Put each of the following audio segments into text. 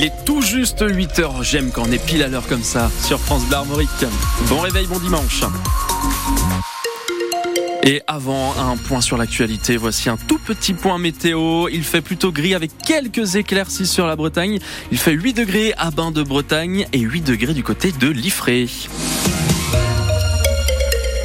Il est tout juste 8h. J'aime quand on est pile à l'heure comme ça sur France Bleu. Bon réveil, bon dimanche. Et avant un point sur l'actualité, voici un tout petit point météo. Il fait plutôt gris avec quelques éclaircies sur la Bretagne. Il fait 8 degrés à Bain de Bretagne et 8 degrés du côté de Liffré.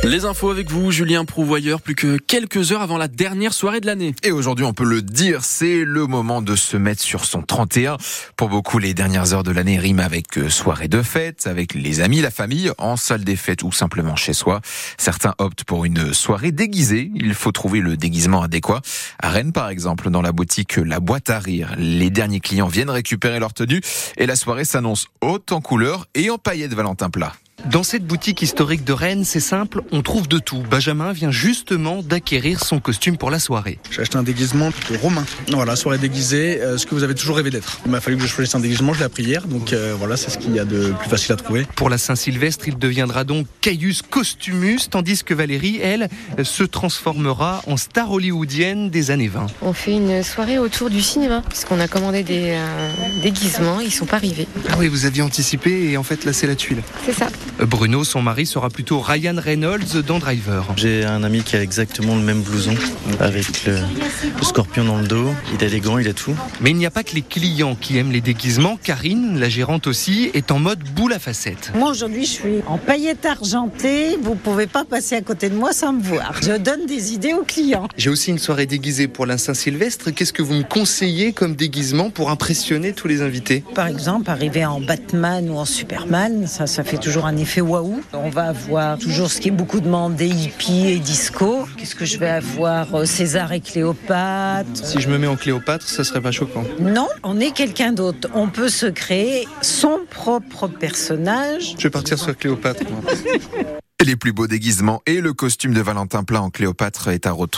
Les infos avec vous, Julien Prouvoyeur, plus que quelques heures avant la dernière soirée de l'année. Et aujourd'hui, on peut le dire, c'est le moment de se mettre sur son 31. Pour beaucoup, les dernières heures de l'année riment avec euh, soirée de fête, avec les amis, la famille, en salle des fêtes ou simplement chez soi. Certains optent pour une soirée déguisée. Il faut trouver le déguisement adéquat. À Rennes, par exemple, dans la boutique La Boîte à Rire, les derniers clients viennent récupérer leur tenue et la soirée s'annonce haute en couleurs et en paillettes Valentin Plat. Dans cette boutique historique de Rennes, c'est simple, on trouve de tout. Benjamin vient justement d'acquérir son costume pour la soirée. J'ai acheté un déguisement de romain. Voilà, soirée déguisée, euh, ce que vous avez toujours rêvé d'être. Il m'a fallu que je choisisse un déguisement, je l'ai appris hier, donc euh, voilà, c'est ce qu'il y a de plus facile à trouver. Pour la Saint-Sylvestre, il deviendra donc Caius Costumus, tandis que Valérie, elle, se transformera en star hollywoodienne des années 20. On fait une soirée autour du cinéma, puisqu'on a commandé des euh, déguisements, ils sont pas arrivés. Ah oui, vous aviez anticipé et en fait là c'est la tuile. C'est ça. Bruno, son mari, sera plutôt Ryan Reynolds dans Driver. J'ai un ami qui a exactement le même blouson, avec le, le scorpion dans le dos. Il est élégant, il a tout. Mais il n'y a pas que les clients qui aiment les déguisements. Karine, la gérante aussi, est en mode boule à facettes. Moi aujourd'hui je suis en paillettes argentées, vous pouvez pas passer à côté de moi sans me voir. Je donne des idées aux clients. J'ai aussi une soirée déguisée pour la Saint-Sylvestre. Qu'est-ce que vous me conseillez comme déguisement pour impressionner tous les invités? Par exemple, arriver en Batman ou en Superman, ça, ça fait toujours un effet waouh. On va avoir toujours ce qui est beaucoup demandé, hippie et disco. Qu'est-ce que je vais avoir Euh, César et Cléopâtre? Si je me mets en Cléopâtre, ça serait pas choquant. Non, on est quelqu'un d'autre. On peut se créer son propre personnage. Je vais partir sur Cléopâtre. moi. Les plus beaux déguisements et le costume de Valentin Plat en Cléopâtre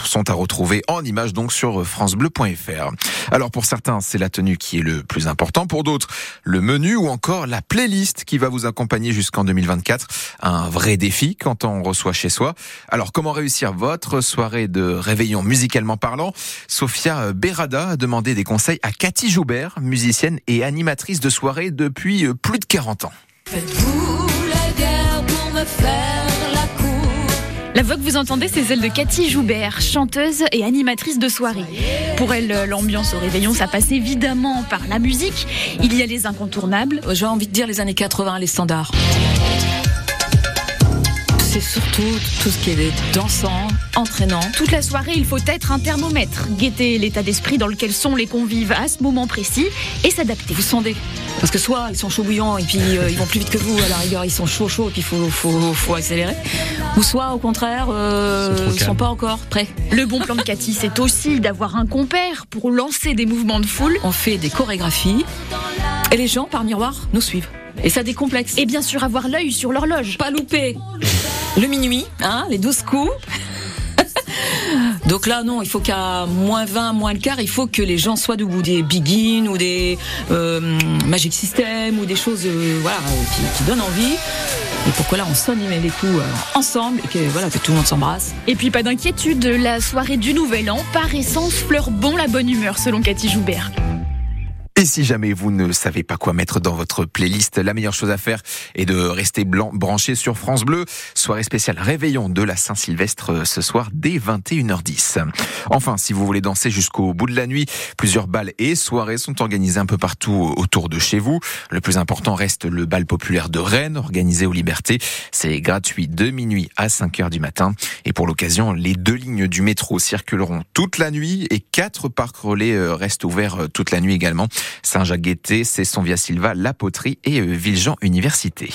sont à retrouver en images donc sur francebleu.fr. Alors pour certains, c'est la tenue qui est le plus important. Pour d'autres, le menu ou encore la playlist qui va vous accompagner jusqu'en 2024. Un vrai défi quand on reçoit chez soi. Alors comment réussir votre soirée de réveillon musicalement parlant? Sophia Berada a demandé des conseils à Cathy Joubert, musicienne et animatrice de soirée depuis plus de 40 ans. La voix que vous entendez, c'est celle de Cathy Joubert, chanteuse et animatrice de soirée. Pour elle, l'ambiance au réveillon, ça passe évidemment par la musique. Il y a les incontournables. J'ai envie de dire les années 80, les standards. C'est surtout tout ce qui est dansant, entraînant. Toute la soirée, il faut être un thermomètre, guetter l'état d'esprit dans lequel sont les convives à ce moment précis et s'adapter. Vous sondez. Parce que soit ils sont chauds bouillants et puis euh, ils vont plus vite que vous, à la rigueur ils sont chauds chauds et puis il faut, faut, faut accélérer. Ou soit au contraire, euh, ils sont pas encore prêts. Le bon plan de Cathy, c'est aussi d'avoir un compère pour lancer des mouvements de foule. On fait des chorégraphies et les gens par miroir nous suivent. Et ça décomplexe. Et bien sûr, avoir l'œil sur l'horloge. pas louper le minuit, hein, les 12 coups. Donc là, non, il faut qu'à moins 20, moins le quart, il faut que les gens soient debout. Des Begin ou des euh, Magic System ou des choses euh, voilà, euh, qui, donnent envie. Et pourquoi là, on sonne les coups ensemble et que, voilà, que tout le monde s'embrasse. Et puis pas d'inquiétude, la soirée du Nouvel An, par essence, fleure bon la bonne humeur, selon Cathy Joubert. Et si jamais vous ne savez pas quoi mettre dans votre playlist, la meilleure chose à faire est de rester blanc, branché sur France Bleu. Soirée spéciale réveillon de la Saint-Sylvestre euh, ce soir dès 21h10. Enfin, si vous voulez danser jusqu'au bout de la nuit, plusieurs balles et soirées sont organisées un peu partout autour de chez vous. Le plus important reste le bal populaire de Rennes, organisé aux Libertés. C'est gratuit de minuit à 5 heures du matin. Et pour l'occasion, les deux lignes du métro circuleront toute la nuit et quatre parcs relais euh, restent ouverts euh, toute la nuit également. Saint-Jacques-Guettet, Cesson Via Silva, La Poterie et euh, Villejean Université.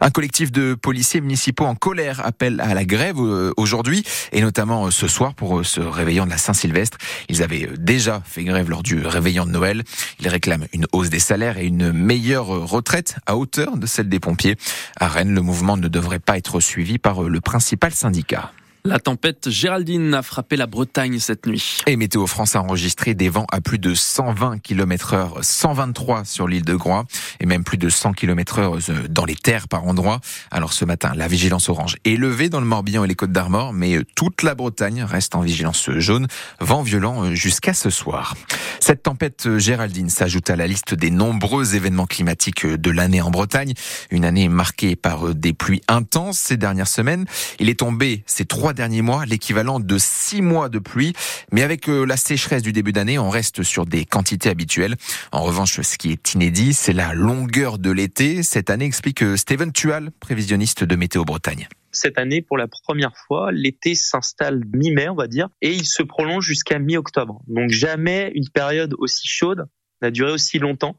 Un collectif de policiers municipaux en colère appelle à la grève euh, aujourd'hui et notamment euh, ce soir pour ce réveillon de la Saint-Sylvestre. Ils avaient déjà fait grève lors du réveillon de Noël. Ils réclament une hausse des salaires et une meilleure retraite à hauteur de celle des pompiers. À Rennes, le mouvement ne devrait pas être suivi par le principal syndicat. La tempête Géraldine a frappé la Bretagne cette nuit. Et Météo France a enregistré des vents à plus de 120 km heure, 123 sur l'île de Groix et même plus de 100 km heure euh, dans les terres par endroits. Alors ce matin, la vigilance orange est levée dans le Morbihan et les Côtes d'Armor, mais euh, toute la Bretagne reste en vigilance jaune, vent violent euh, jusqu'à ce soir. Cette tempête Géraldine s'ajoute à la liste des nombreux événements climatiques de l'année en Bretagne. Une année marquée par des pluies intenses ces dernières semaines. Il est tombé ces trois derniers mois l'équivalent de six mois de pluie. Mais avec euh, la sécheresse du début d'année, on reste sur des quantités habituelles. En revanche, ce qui est inédit, c'est la longueur de l'été. Cette année, explique euh, Steven Tual, prévisionniste de Météo Bretagne cette année, pour la première fois, l'été s'installe mi-mai, on va dire, et il se prolonge jusqu'à mi-octobre. Donc jamais une période aussi chaude n'a duré aussi longtemps.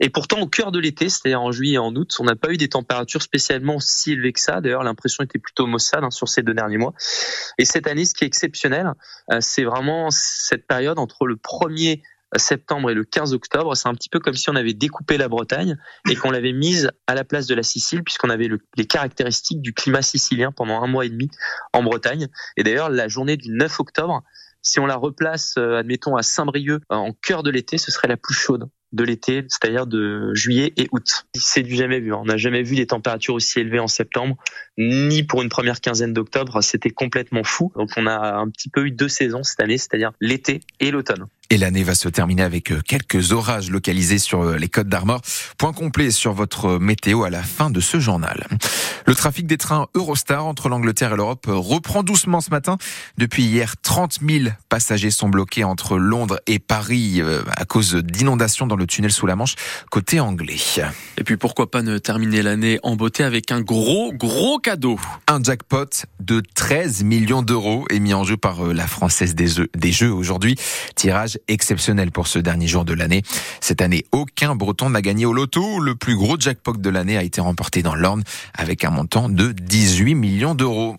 Et pourtant, au cœur de l'été, c'est-à-dire en juillet et en août, on n'a pas eu des températures spécialement si élevées que ça. D'ailleurs, l'impression était plutôt maussade hein, sur ces deux derniers mois. Et cette année, ce qui est exceptionnel, euh, c'est vraiment cette période entre le 1er septembre et le 15 octobre. C'est un petit peu comme si on avait découpé la Bretagne et qu'on l'avait mise à la place de la Sicile, puisqu'on avait les caractéristiques du climat sicilien pendant un mois et demi en Bretagne. Et d'ailleurs, la journée du 9 octobre, si on la replace, euh, admettons, à Saint-Brieuc en cœur de l'été, ce serait la plus chaude de l'été, c'est-à-dire de juillet et août. C'est du jamais vu. On n'a jamais vu des températures aussi élevées en septembre, ni pour une première quinzaine d'octobre. C'était complètement fou. Donc on a un petit peu eu deux saisons cette année, c'est-à-dire l'été et l'automne. Et l'année va se terminer avec euh, quelques orages localisés sur euh, les côtes d'Armor. Point complet sur votre météo à la fin de ce journal. Le trafic des trains Eurostar entre l'Angleterre et l'Europe reprend doucement ce matin. Depuis hier, 30 000 passagers sont bloqués entre Londres et Paris euh, à cause d'inondations dans le tunnel sous la Manche côté anglais. Et puis pourquoi pas ne terminer l'année en beauté avec un gros, gros cadeau. Un jackpot de 13 millions d'euros est mis en jeu par la Française des Jeux, des Jeux aujourd'hui. Exceptionnel pour ce dernier jour de l'année. Cette année, aucun Breton n'a gagné au loto. Le plus gros jackpot de l'année a été remporté dans l'Orne avec un montant de 18 millions d'euros.